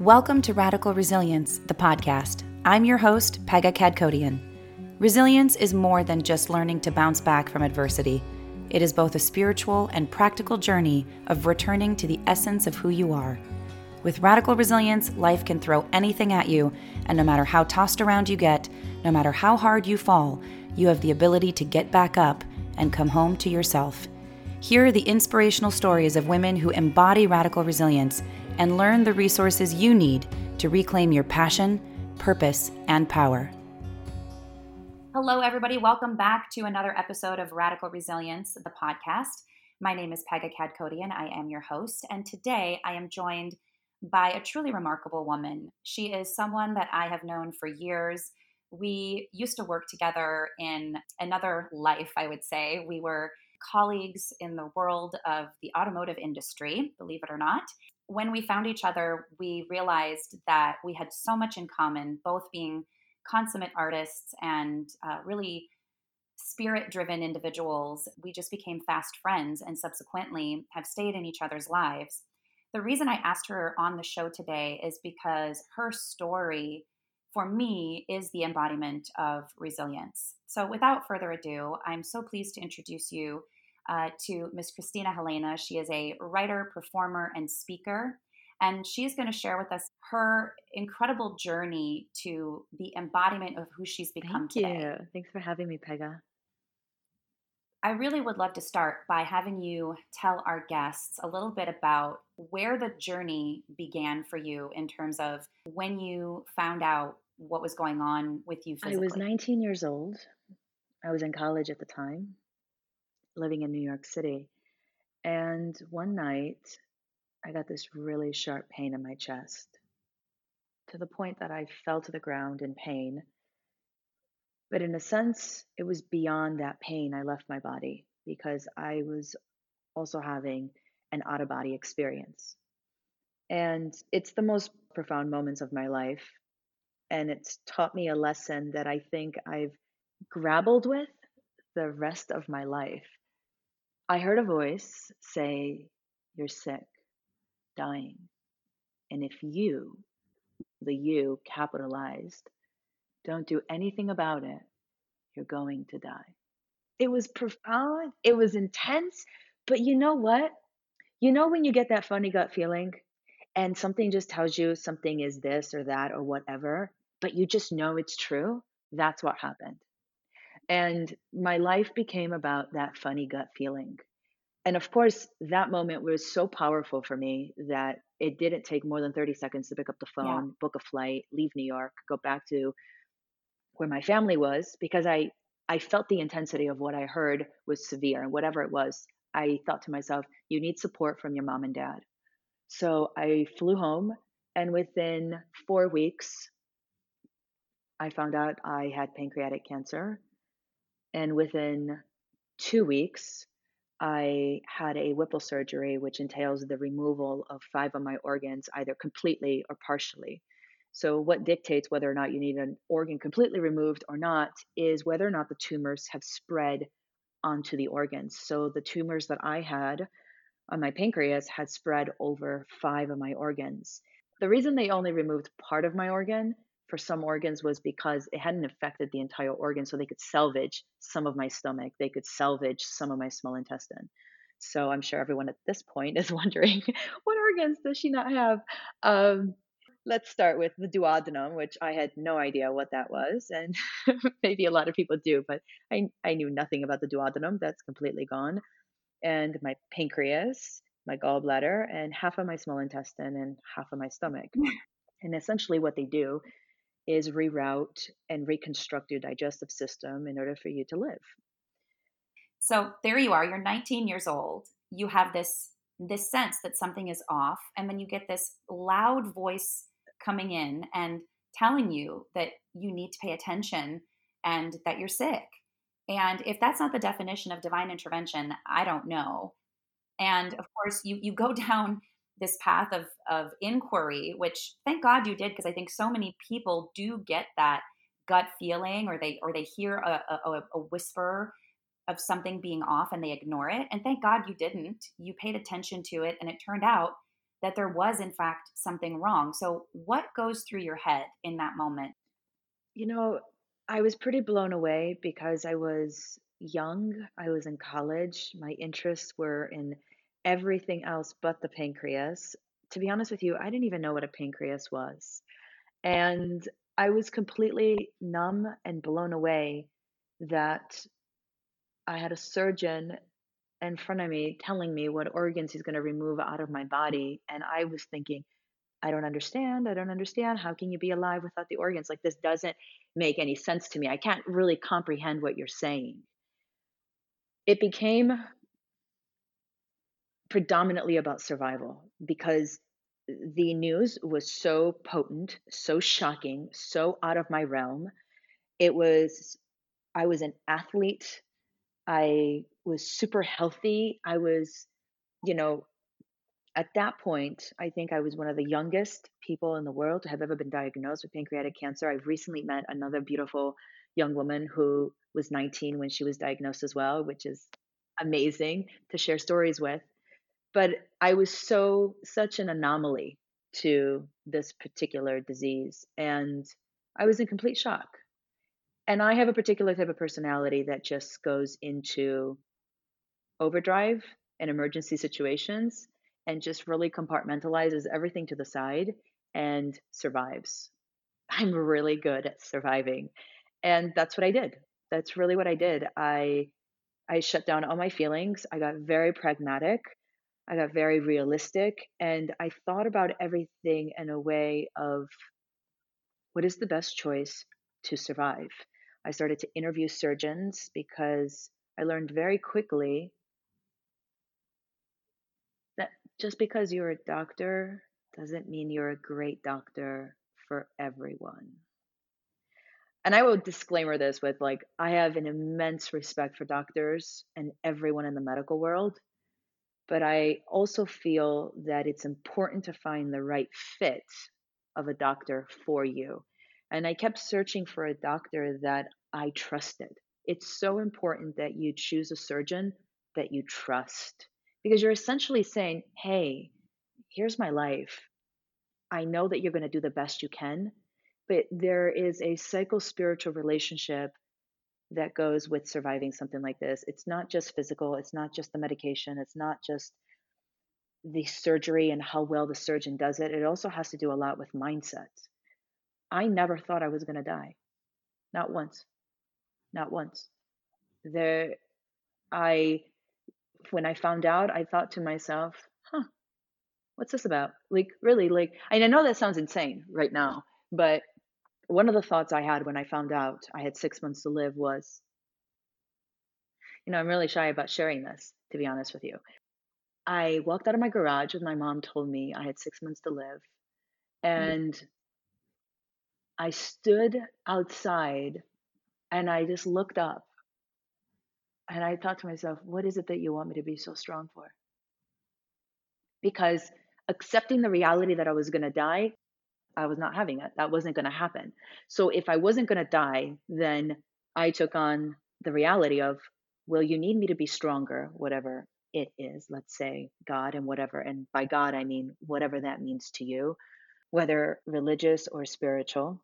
Welcome to Radical Resilience, the podcast. I'm your host, Pegah Kadkhodaian. Resilience is more than just learning to bounce back from adversity. It is both a spiritual and practical journey of returning to the essence of who you are. With radical resilience, life can throw anything at you, and no matter how tossed around you get, no matter how hard you fall, you have the ability to get back up and come home to yourself. Here are the inspirational stories of women who embody radical resilience and learn the resources you need to reclaim your passion, purpose, and power. Hello, everybody. Welcome back to another episode of Radical Resilience, the podcast. My name is Pegah Kadkhodaian. I am your host, and today I am joined by a truly remarkable woman. She is someone that I have known for years. We used to work together in another life, I would say. We were colleagues in the world of the automotive industry, believe it or not when we found each other, we realized that we had so much in common, both being consummate artists and uh, really spirit driven individuals. We just became fast friends and subsequently have stayed in each other's lives. The reason I asked her on the show today is because her story, for me, is the embodiment of resilience. So, without further ado, I'm so pleased to introduce you uh, to Miss Christina Helena. She is a writer, performer, and speaker. And she's going to share with us her incredible journey to the embodiment of who she's become Thank you. Thanks for having me, Pegah. I really would love to start by having you tell our guests a little bit about where the journey began for you in terms of when you found out what was going on with you physically. I was 19 years old. I was in college at the time living in New York City. And one night, I got this really sharp pain in my chest to the point that I fell to the ground in pain. But in a sense, it was beyond that pain. I left my body because I was also having an out of body experience. And it's the most profound moments of my life. And it's taught me a lesson that I think I've grappled with the rest of my life. I heard a voice say, You're sick, dying. And if you, the you capitalized, don't do anything about it, you're going to die. It was profound, it was intense, but you know what? You know when you get that funny gut feeling and something just tells you something is this or that or whatever, but you just know it's true? That's what happened. And my life became about that funny gut feeling. And of course, that moment was so powerful for me that it didn't take more than 30 seconds to pick up the phone, yeah. book a flight, leave New York, go back to where my family was because I I felt the intensity of what I heard was severe and whatever it was, I thought to myself, you need support from your mom and dad. So I flew home and within 4 weeks I found out I had pancreatic cancer and within two weeks, I had a Whipple surgery, which entails the removal of five of my organs, either completely or partially. So, what dictates whether or not you need an organ completely removed or not is whether or not the tumors have spread onto the organs. So, the tumors that I had on my pancreas had spread over five of my organs. The reason they only removed part of my organ for some organs was because it hadn't affected the entire organ. So they could salvage some of my stomach, they could salvage some of my small intestine. So I'm sure everyone at this point is wondering what organs does she not have? Um, let's start with the duodenum, which I had no idea what that was. And maybe a lot of people do, but I, I knew nothing about the duodenum. That's completely gone. And my pancreas, my gallbladder, and half of my small intestine and half of my stomach. And essentially, what they do is reroute and reconstruct your digestive system in order for you to live. So there you are, you're 19 years old. You have this this sense that something is off and then you get this loud voice coming in and telling you that you need to pay attention and that you're sick. And if that's not the definition of divine intervention, I don't know. And of course, you you go down this path of of inquiry which thank god you did because i think so many people do get that gut feeling or they or they hear a, a, a, whisper of something being off and they ignore it and thank god you didn't you paid attention to it and it turned out that there was, in fact, something wrong. So, what goes through your head in that moment? You know, I was pretty blown away because I was young. I was in college. My interests were in everything else but the pancreas. To be honest with you, I didn't even know what a pancreas was. And I was completely numb and blown away that I had a surgeon in front of me telling me what organs he's going to remove out of my body. And I was thinking, I don't understand. I don't understand. How can you be alive without the organs? Like, this doesn't make any sense to me. I can't really comprehend what you're saying. It became predominantly about survival because the news was so potent, so shocking, so out of my realm. It was, I was an athlete. I was super healthy. I was, you know, at that point, I think I was one of the youngest people in the world to have ever been diagnosed with pancreatic cancer. I've recently met another beautiful young woman who was 19 when she was diagnosed as well, which is amazing to share stories with but I was so such an anomaly to this particular disease and I was in complete shock. And I have a particular type of personality that just goes into overdrive in emergency situations and just really compartmentalizes everything to the side and survives. I'm really good at surviving. And that's what I did. That's really what I did. I I shut down all my feelings. I got very pragmatic. I got very realistic and I thought about everything in a way of what is the best choice to survive. I started to interview surgeons because I learned very quickly that just because you're a doctor doesn't mean you're a great doctor for everyone. And I will disclaimer this with like, I have an immense respect for doctors and everyone in the medical world but I also feel that it's important to find the right fit of a doctor for you. And I kept searching for a doctor that I trusted. It's so important that you choose a surgeon that you trust because you're essentially saying, hey, here's my life. I know that you're going to do the best you can, but there is a psycho spiritual relationship that goes with surviving something like this. It's not just physical, it's not just the medication, it's not just the surgery and how well the surgeon does it. It also has to do a lot with mindset. I never thought I was going to die. Not once. Not once. There I when I found out, I thought to myself, "Huh. What's this about?" Like really like I know that sounds insane right now, but one of the thoughts I had when I found out I had six months to live was, you know, I'm really shy about sharing this, to be honest with you. I walked out of my garage when my mom told me I had six months to live. Mm. And I stood outside and I just looked up and I thought to myself, what is it that you want me to be so strong for? Because accepting the reality that I was going to die I was not having it. That wasn't going to happen. So if I wasn't going to die, then I took on the reality of, well, you need me to be stronger, whatever it is, let's say God and whatever. And by God, I mean whatever that means to you, whether religious or spiritual.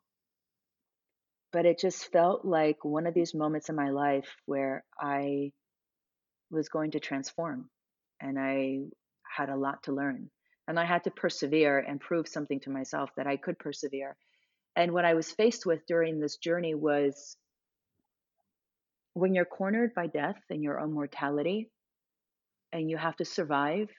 But it just felt like one of these moments in my life where I was going to transform and I had a lot to learn. And I had to persevere and prove something to myself that I could persevere. And what I was faced with during this journey was when you're cornered by death and your own mortality and you have to survive,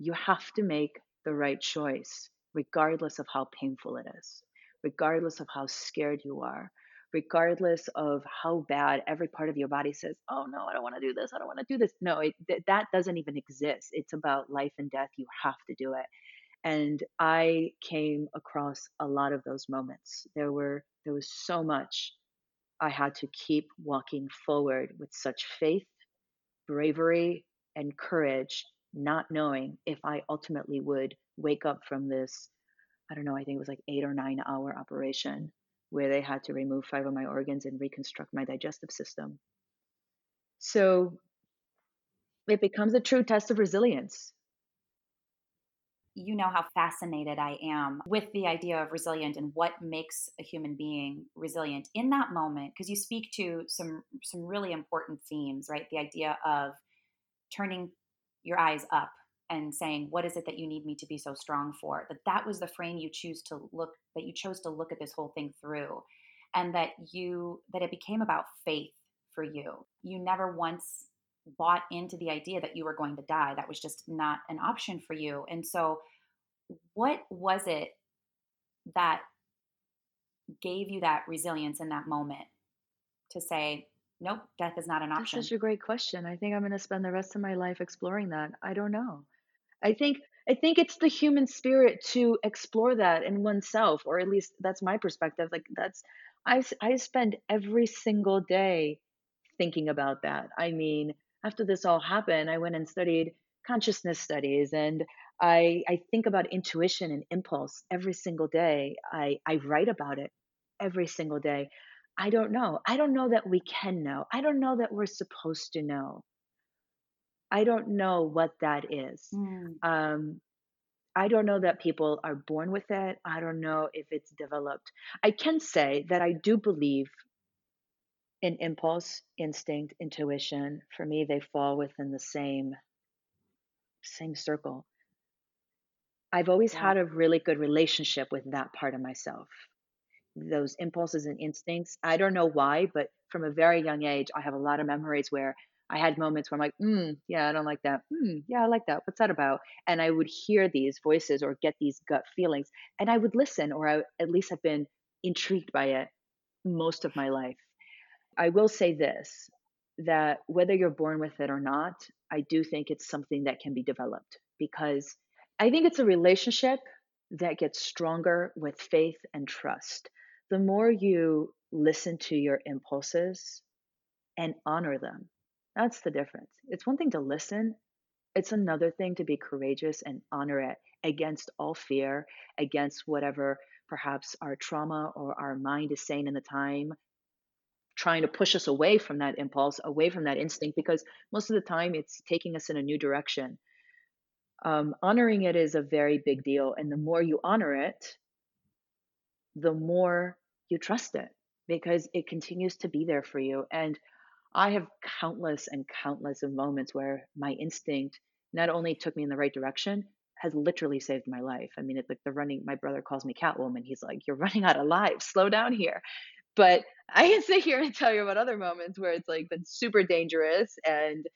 you have to make the right choice, regardless of how painful it is, regardless of how scared you are, regardless of how bad every part of your body says, "Oh no, I don't want to do this. I don't want to do this." No, it, th- that doesn't even exist. It's about life and death. You have to do it. And I came across a lot of those moments. There were there was so much I had to keep walking forward with such faith, bravery, and courage, not knowing if I ultimately would wake up from this I don't know, I think it was like 8 or 9 hour operation where they had to remove five of my organs and reconstruct my digestive system. So it becomes a true test of resilience. you know how fascinated I am with the idea of resilient and what makes a human being resilient in that moment because you speak to some some really important themes, right? The idea of turning your eyes up and saying what is it that you need me to be so strong for that that was the frame you choose to look that you chose to look at this whole thing through and that you that it became about faith for you you never once bought into the idea that you were going to die that was just not an option for you and so what was it that gave you that resilience in that moment to say nope death is not an option That's such a great question. I think I'm going to spend the rest of my life exploring that. I don't know. I think I think it's the human spirit to explore that in oneself, or at least that's my perspective. Like that's I I spend every single day thinking about that. I mean, after this all happened, I went and studied consciousness studies, and I I think about intuition and impulse every single day. I I write about it every single day. I don't know. I don't know that we can know. I don't know that we're supposed to know. I don't know what that is. Mm, Um, I don't know that people are born with it. I don't know if it's developed. I can say that I do believe in impulse, instinct, intuition. For me, they fall within the same same circle. I've always yeah had a really good relationship with that part of myself. Those impulses and instincts. I don't know why, but from a very young age, I have a lot of memories where I had moments where I'm like, mm, yeah, I don't like that. Mm, yeah, I like that. What's that about? And I would hear these voices or get these gut feelings, and I would listen, or I at least I've been intrigued by it most of my life. I will say this that whether you're born with it or not, I do think it's something that can be developed because I think it's a relationship that gets stronger with faith and trust. The more you listen to your impulses and honor them, that's the difference. It's one thing to listen, it's another thing to be courageous and honor it against all fear, against whatever perhaps our trauma or our mind is saying in the time trying to push us away from that impulse, away from that instinct, because most of the time it's taking us in a new direction. Um, honoring it is a very big deal. And the more you honor it, the more you trust it because it continues to be there for you. And I have countless and countless of moments where my instinct not only took me in the right direction, has literally saved my life. I mean, it's like the running, my brother calls me Catwoman. He's like, You're running out of lives. Slow down here but I can sit here and tell you about other moments where it's like been super dangerous and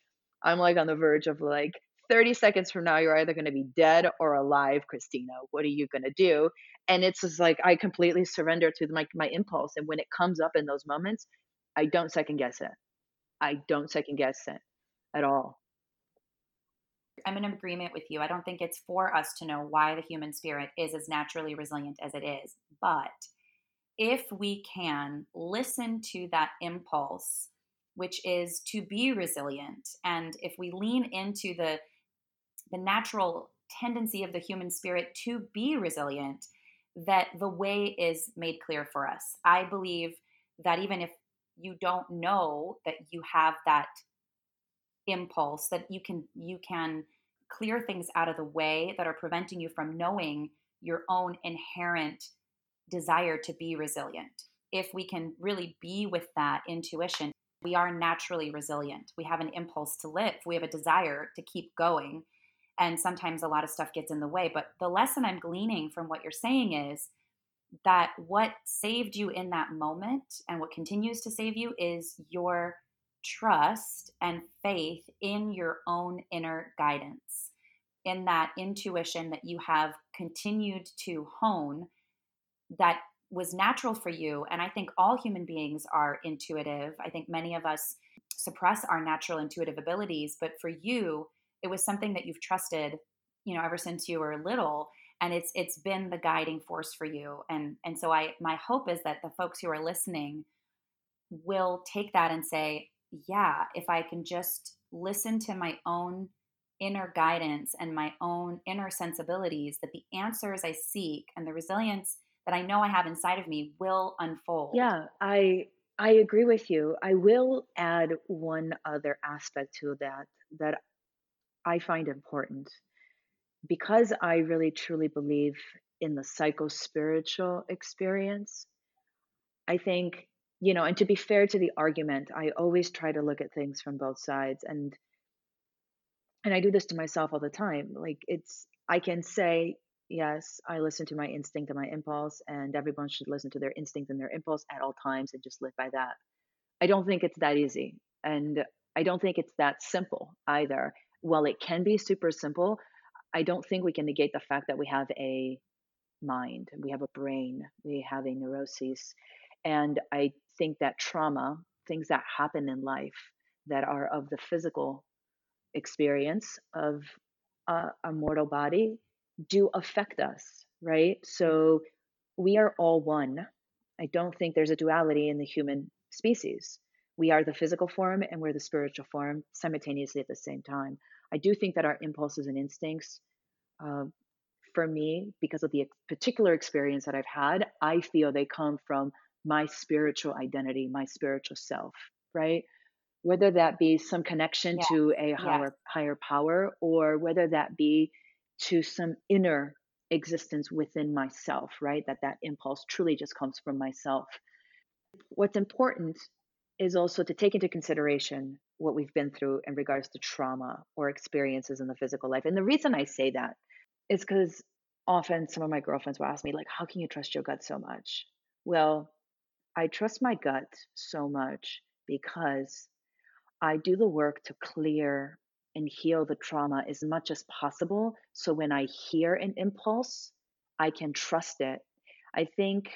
I'm like on the verge of like 30 seconds from now you're either going to be dead or alive, Christina. What are you going to do? And it's just like I completely surrender to my my impulse and when it comes up in those moments, I don't second guess it. I don't second guess it at all. i'm in agreement with you i don't think it's for us to know why the human spirit is as naturally resilient as it is but if we can listen to that impulse which is to be resilient and if we lean into the the natural tendency of the human spirit to be resilient that the way is made clear for us i believe that even if you don't know that you have that impulse that you can you can clear things out of the way that are preventing you from knowing your own inherent desire to be resilient. If we can really be with that intuition, we are naturally resilient. We have an impulse to live, we have a desire to keep going. And sometimes a lot of stuff gets in the way. But the lesson I'm gleaning from what you're saying is that what saved you in that moment and what continues to save you is your trust and faith in your own inner guidance, in that intuition that you have continued to hone that was natural for you. And I think all human beings are intuitive. I think many of us suppress our natural intuitive abilities, but for you, it was something that you've trusted, you know, ever since you were little. And it's it's been the guiding force for you. And and so I my hope is that the folks who are listening will take that and say, yeah, if I can just listen to my own inner guidance and my own inner sensibilities, that the answers I seek and the resilience that I know I have inside of me will unfold. Yeah, I I agree with you. I will add one other aspect to that that I find important. Because I really truly believe in the psycho spiritual experience, I think, you know, and to be fair to the argument, I always try to look at things from both sides and and I do this to myself all the time. Like it's I can say, yes, I listen to my instinct and my impulse and everyone should listen to their instinct and their impulse at all times and just live by that. I don't think it's that easy. And I don't think it's that simple either. While it can be super simple, I don't think we can negate the fact that we have a mind, we have a brain, we have a neuroses. And I think that trauma, things that happen in life that are of the physical experience of a, a mortal body, do affect us, right? So we are all one. I don't think there's a duality in the human species. We are the physical form and we're the spiritual form simultaneously at the same time. I do think that our impulses and instincts, uh, for me, because of the particular experience that I've had, I feel they come from my spiritual identity, my spiritual self, right? Whether that be some connection yeah. to a higher yeah. higher power, or whether that be to some inner existence within myself, right? That that impulse truly just comes from myself. What's important is also to take into consideration what we've been through in regards to trauma or experiences in the physical life. And the reason I say that is because often some of my girlfriends will ask me, like, how can you trust your gut so much? Well, I trust my gut so much because I do the work to clear and heal the trauma as much as possible. So when I hear an impulse, I can trust it. I think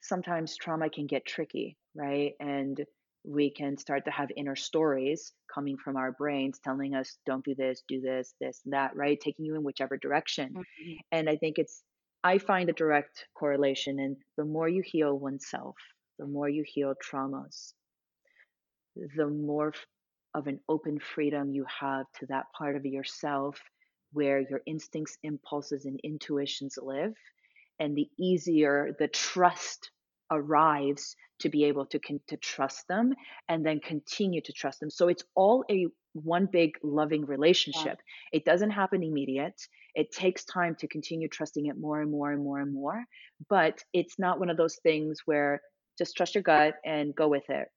sometimes trauma can get tricky, right? And we can start to have inner stories coming from our brains telling us don't do this do this this and that right? Taking you in whichever direction. Mm-hmm. and i think it's i find a direct correlation and the more you heal oneself the more you heal traumas the more of an open freedom you have to that part of yourself where your instincts impulses and intuitions live. And the easier the trust arrives to be able to to trust them and then continue to trust them. So it's all a one big loving relationship. Yeah. it doesn't happen immediate. It takes time to continue trusting it more and more and more and more but it's not one of those things where just trust your gut and go with it.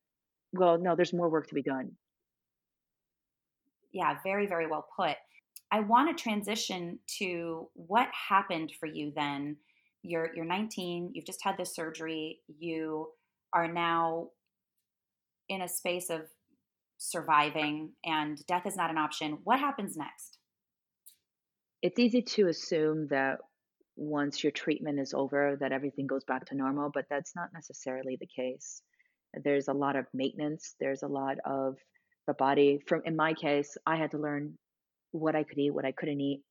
Well no there's more work to be done. Yeah very very well put. I want to transition to what happened for you then you're you're 19 you've just had this surgery you are now in a space of surviving and death is not an option. What happens next? It's easy to assume that once your treatment is over that everything goes back to normal but that's not necessarily the case. There's a lot of maintenance there's a lot of the body from in my case i had to learn what i could eat what i couldn't eat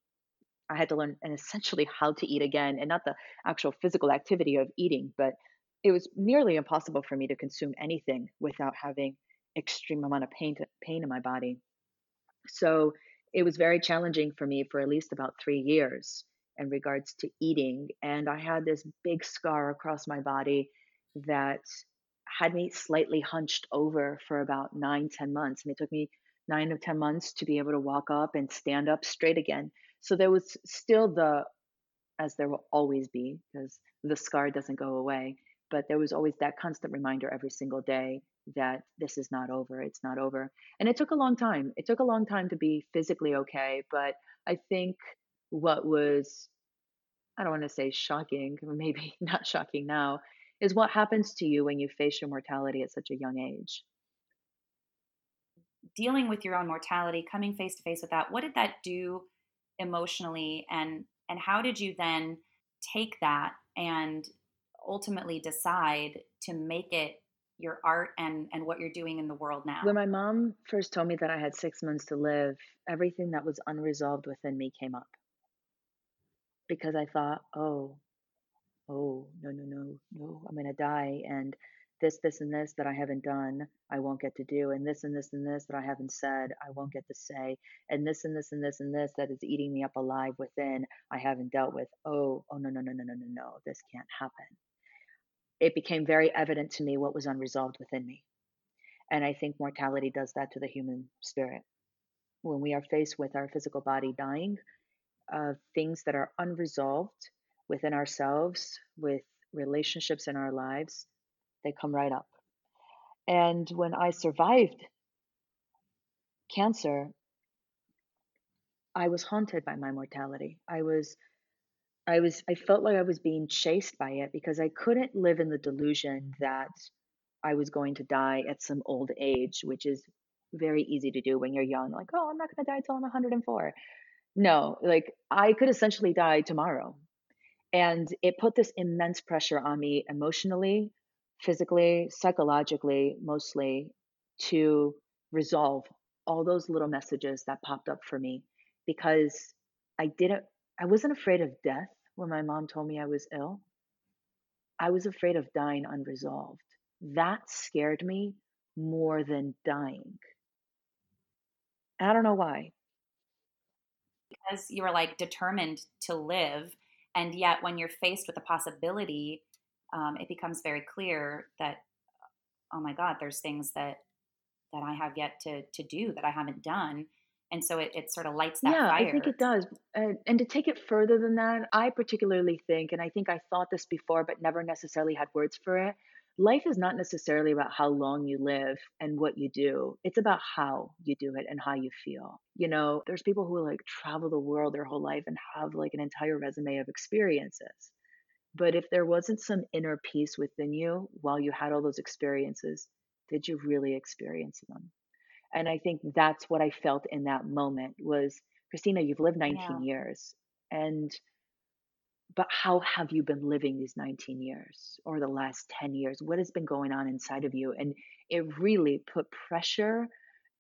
I had to learn and essentially how to eat again and not the actual physical activity of eating, but it was nearly impossible for me to consume anything without having extreme amount of pain to, pain in my body. So it was very challenging for me for at least about 3 years in regards to eating and I had this big scar across my body that had me slightly hunched over for about nine, ten months. And it took me nine or 10 months to be able to walk up and stand up straight again. So there was still the, as there will always be, because the scar doesn't go away, but there was always that constant reminder every single day that this is not over, it's not over. And it took a long time. It took a long time to be physically okay, but I think what was, I don't want to say shocking, maybe not shocking now, is what happens to you when you face your mortality at such a young age. Dealing with your own mortality, coming face to face with that, what did that do emotionally and and how did you then take that and ultimately decide to make it your art and and what you're doing in the world now? When my mom first told me that i had six months to live everything that was unresolved within me came up. Because i thought oh oh no no no no i'm to die and this, this, and this that I haven't done, I won't get to do, and this, and this, and this that I haven't said, I won't get to say, and this, and this, and this, and this that is eating me up alive within, I haven't dealt with. Oh, oh, no, no, no, no, no, no, no, this can't happen. It became very evident to me what was unresolved within me. And I think mortality does that to the human spirit. When we are faced with our physical body dying, of things that are unresolved within ourselves, with relationships in our lives, they come right up. And when I survived cancer, I was haunted by my mortality. I was I was I felt like I was being chased by it because I couldn't live in the delusion that I was going to die at some old age, which is very easy to do when you're young. Like, oh, I'm not going to die till I'm 104. No, like I could essentially die tomorrow. And it put this immense pressure on me emotionally, physically, psychologically, mostly to resolve all those little messages that popped up for me because I didn't, I wasn't afraid of death when my mom told me I was ill. I was afraid of dying unresolved. That scared me more than dying. I don't know why. Because you were like determined to live. And yet, when you're faced with the possibility, um, it becomes very clear that, oh my God, there's things that that I have yet to to do that I haven't done. And so it, it sort of lights that up. yeah, fire. I think it does. And, and to take it further than that, I particularly think, and I think I thought this before, but never necessarily had words for it. Life is not necessarily about how long you live and what you do. It's about how you do it and how you feel. You know, there's people who like travel the world their whole life and have like an entire resume of experiences. But if there wasn't some inner peace within you while you had all those experiences, did you really experience them? And I think that's what I felt in that moment was Christina, you've lived 19 yeah. years. And but how have you been living these 19 years or the last 10 years? What has been going on inside of you? And it really put pressure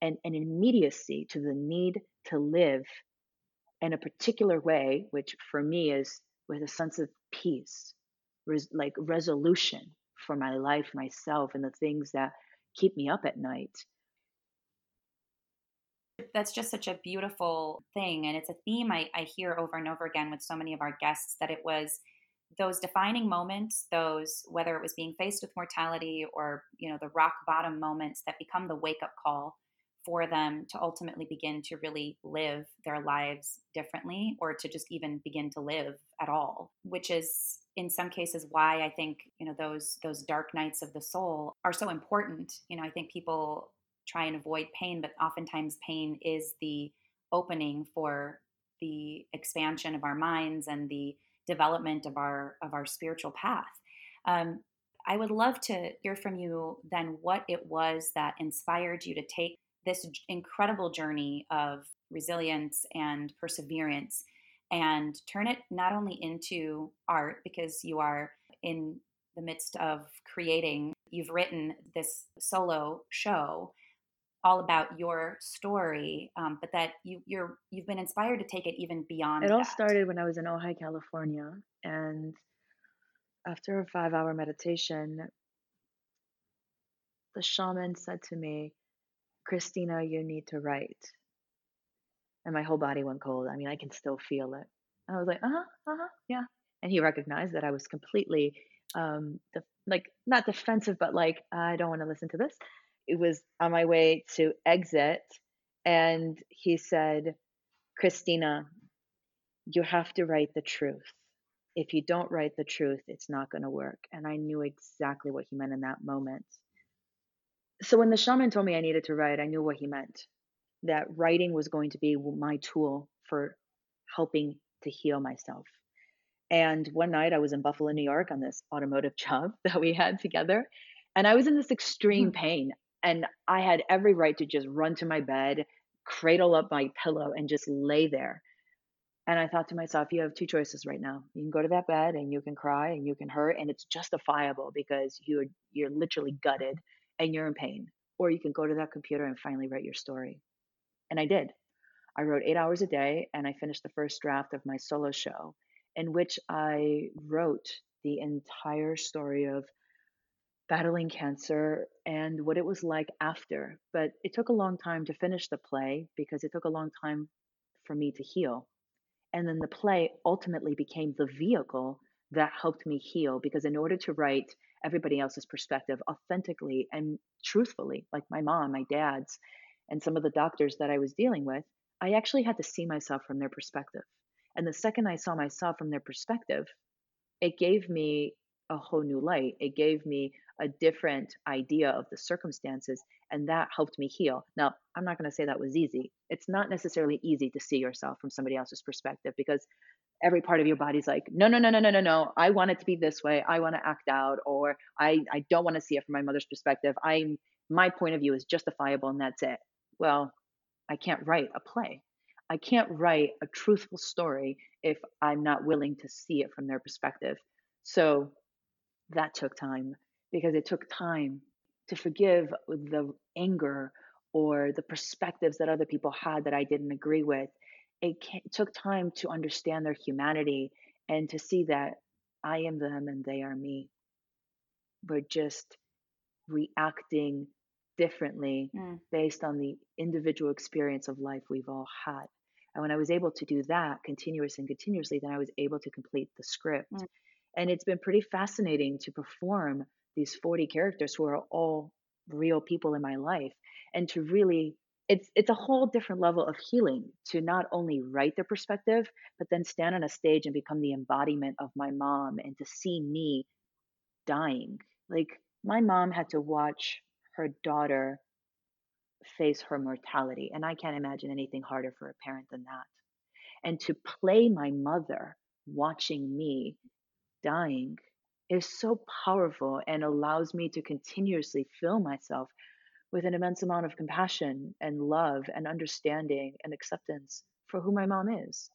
and an immediacy to the need to live in a particular way, which for me is with a sense of peace, res- like resolution for my life, myself, and the things that keep me up at night. That's just such a beautiful thing. And it's a theme I, I hear over and over again with so many of our guests that it was those defining moments, those whether it was being faced with mortality or, you know, the rock bottom moments that become the wake up call for them to ultimately begin to really live their lives differently or to just even begin to live at all which is in some cases why i think you know those those dark nights of the soul are so important. You know i think people try and avoid pain but oftentimes pain is the opening for the expansion of our minds and the development of our of our spiritual path. Um, I would love to hear from you then what it was that inspired you to take this incredible journey of resilience and perseverance and turn it not only into art because you are in the midst of creating you've written this solo show all about your story um, but that you you're you've been inspired to take it even beyond it all that. started when i was in ojai california and after a five hour meditation the shaman said to me Christina, you need to write. And my whole body went cold. I mean, I can still feel it. And I was like, uh huh, uh huh, yeah. And he recognized that I was completely, um, like, not defensive, but like, I don't want to listen to this. It was on my way to exit. And he said, Christina, you have to write the truth. If you don't write the truth, it's not going to work. And I knew exactly what he meant in that moment so when the shaman told me I needed to write, I knew what he meant. That writing was going to be my tool for helping to heal myself. And one night I was in Buffalo, New York on this automotive job that we had together. And I was in this extreme hmm. pain. And I had every right to just run to my bed, cradle up my pillow, and just lay there. And I thought to myself, you have two choices right now. You can go to that bed and you can cry and you can hurt, and it's justifiable because you're you're literally gutted and you're in pain. Or you can go to that computer and finally write your story. And I did. I wrote eight hours a day and I finished the first draft of my solo show, in which I wrote the entire story of battling cancer and what it was like after. But it took a long time to finish the play because it took a long time for me to heal. And then the play ultimately became the vehicle that helped me heal because in order to write everybody else's perspective authentically and truthfully, like my mom, my dad's, and some of the doctors that I was dealing with, I actually had to see myself from their perspective. And the second I saw myself from their perspective, it gave me a whole new light. It gave me a different idea of the circumstances, and that helped me heal. Now, I'm not going to say that was easy. It's not necessarily easy to see yourself from somebody else's perspective because every part of your body's like, no, no, no, no, no, no, no. I want it to be this way. I want to act out, or I, I don't want to see it from my mother's perspective. I'm my point of view is justifiable, and that's it. Well, I can't write a play. I can't write a truthful story if I'm not willing to see it from their perspective. So that took time because it took time to forgive the anger or the perspectives that other people had that I didn't agree with. It took time to understand their humanity and to see that I am them and they are me. We're just reacting differently mm. based on the individual experience of life we've all had. And when I was able to do that continuous and continuously, then I was able to complete the script. Mm. And it's been pretty fascinating to perform these 40 characters who are all real people in my life and to really it's it's a whole different level of healing to not only write their perspective but then stand on a stage and become the embodiment of my mom and to see me dying. Like my mom had to watch her daughter face her mortality and i can't imagine anything harder for a parent than that. And to play my mother watching me dying is so powerful and allows me to continuously fill myself with an immense amount of compassion and love and understanding and acceptance for who my mom is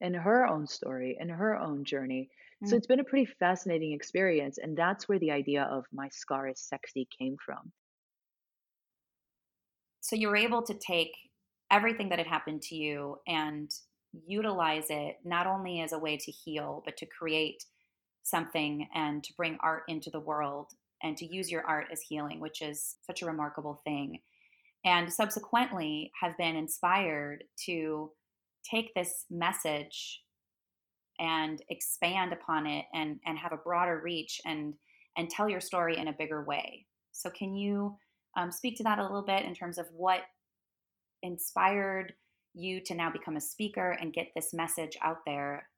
and her own story and her own journey. Mm-hmm. So mm. it's been a pretty fascinating experience. And that's where the idea of my scar is sexy came from. So you were able to take everything that had happened to you and utilize it not only as a way to heal, but to create something and to bring art into the world and to use your art as healing, which is such a remarkable thing. And subsequently have been inspired to take this message and expand upon it and, and have a broader reach and, and tell your story in a bigger way. So, can you um, speak to that a little bit in terms of what inspired you to now become a speaker and get this message out there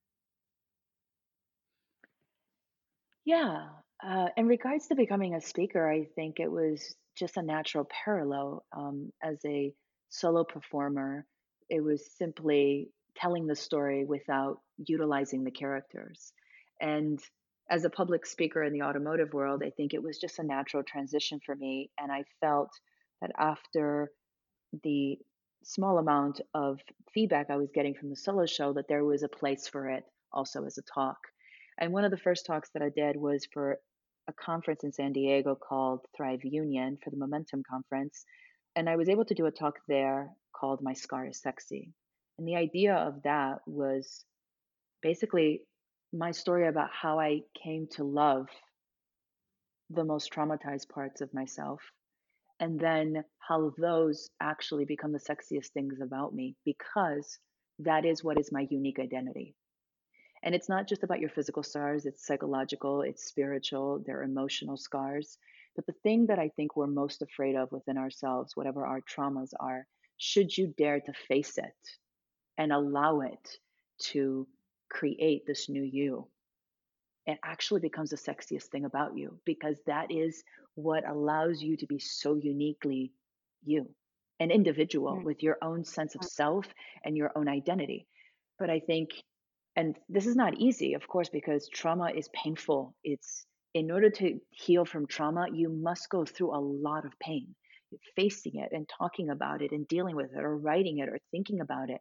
Yeah. Uh, in regards to becoming a speaker, I think it was just a natural parallel. Um, as a solo performer, it was simply telling the story without utilizing the characters. And as a public speaker in the automotive world, I think it was just a natural transition for me. And I felt that after the small amount of feedback I was getting from the solo show, that there was a place for it also as a talk. And one of the first talks that I did was for a conference in San Diego called Thrive Union for the Momentum Conference. And I was able to do a talk there called My Scar is Sexy. And the idea of that was basically my story about how I came to love the most traumatized parts of myself. And then how those actually become the sexiest things about me because that is what is my unique identity. And it's not just about your physical scars, it's psychological, it's spiritual, they're emotional scars. But the thing that I think we're most afraid of within ourselves, whatever our traumas are, should you dare to face it and allow it to create this new you, it actually becomes the sexiest thing about you because that is what allows you to be so uniquely you, an individual mm. with your own sense of self and your own identity. But I think and this is not easy of course because trauma is painful. It's in order to heal from trauma you must go through a lot of pain. Facing it and talking about it and dealing with it or writing it or thinking about it.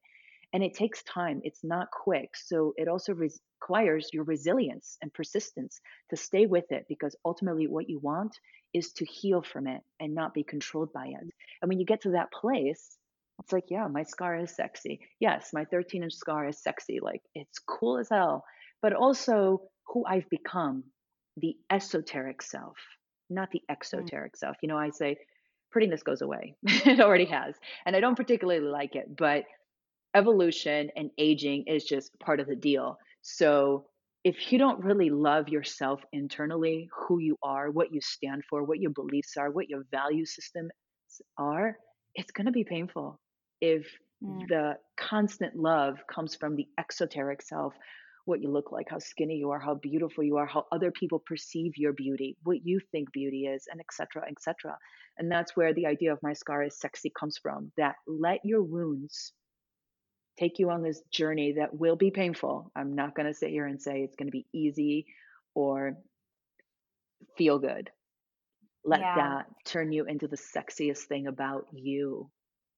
And it takes time. It's not quick. So it also requires your resilience and persistence to stay with it because ultimately what you want is to heal from it and not be controlled by it. And when you get to that place it's like, yeah, my scar is sexy. Yes, my 13 inch scar is sexy. Like, it's cool as hell. But also who I've become, the esoteric self, not the mm. exoteric mm. self. You know, I say prettiness goes away. it already has. And I don't particularly like it, but evolution and aging is just part of the deal. So if you don't really love yourself internally, who you are, what you stand for, what your beliefs are, what your value systems are, it's going to be painful if Mm. The constant love comes from the exoteric self, what you look like, how skinny you are, how beautiful you are, how other people perceive your beauty, what you think beauty is, and etc. etc. And that's where the idea of my scar is sexy comes from. That let your wounds take you on this journey that will be painful. I'm not going to sit here and say it's going to be easy or feel good. Let yeah. that turn you into the sexiest thing about you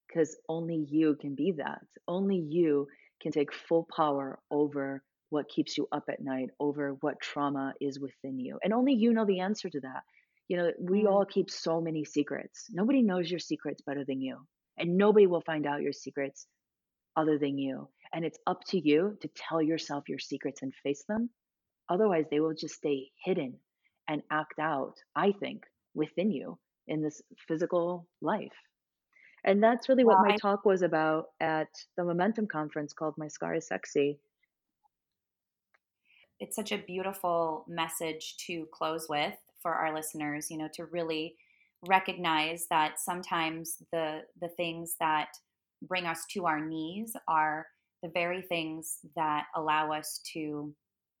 because only you can be that. Only you can take full power over what keeps you up at night, over what trauma is within you. And only you know the answer to that. You know, we mm. all keep so many secrets. Nobody knows your secrets better than you. And nobody will find out your secrets other than you. And it's up to you to tell yourself your secrets and face them. Otherwise, they will just stay hidden and act out, I think, within you in this physical life. And that's really what my talk was about at the Momentum conference called My Scar is Sexy. It's such a beautiful message to close with for our listeners, you know, to really recognize that sometimes the the things that bring us to our knees are the very things that allow us to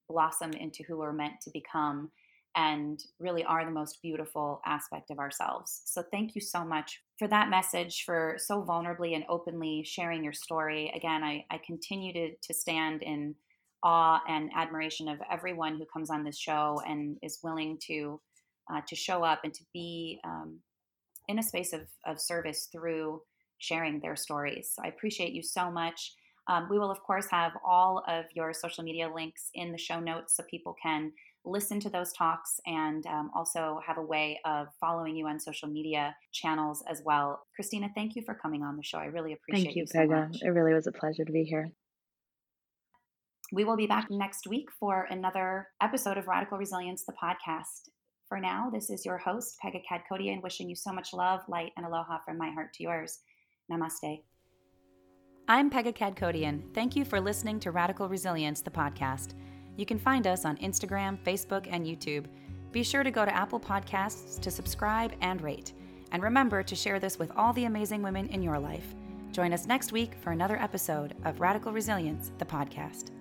blossom into who we're meant to become and really are the most beautiful aspect of ourselves. So, thank you so much for that message, for so vulnerably and openly sharing your story. Again, I, I continue to, to stand in awe and admiration of everyone who comes on this show and is willing to uh, to show up and to be um, in a space of, of service through sharing their stories. So I appreciate you so much. Um, we will, of course, have all of your social media links in the show notes so people can listen to those talks and um, also have a way of following you on social media channels as well. Christina, thank you for coming on the show. I really appreciate it. thank you, you so Pegah. Much. It really was a pleasure to be here. We will be back next week for another episode of Radical Resilience, the podcast. For now, this is your host, Pegah Kadkhodaian, wishing you so much love, light, and aloha from my heart to yours. Namaste. I'm Pegah Kadkhodaian. Thank you for listening to Radical Resilience, the podcast. You can find us on Instagram, Facebook, and YouTube. Be sure to go to Apple Podcasts to subscribe and rate. And remember to share this with all the amazing women in your life. Join us next week for another episode of Radical Resilience, the podcast.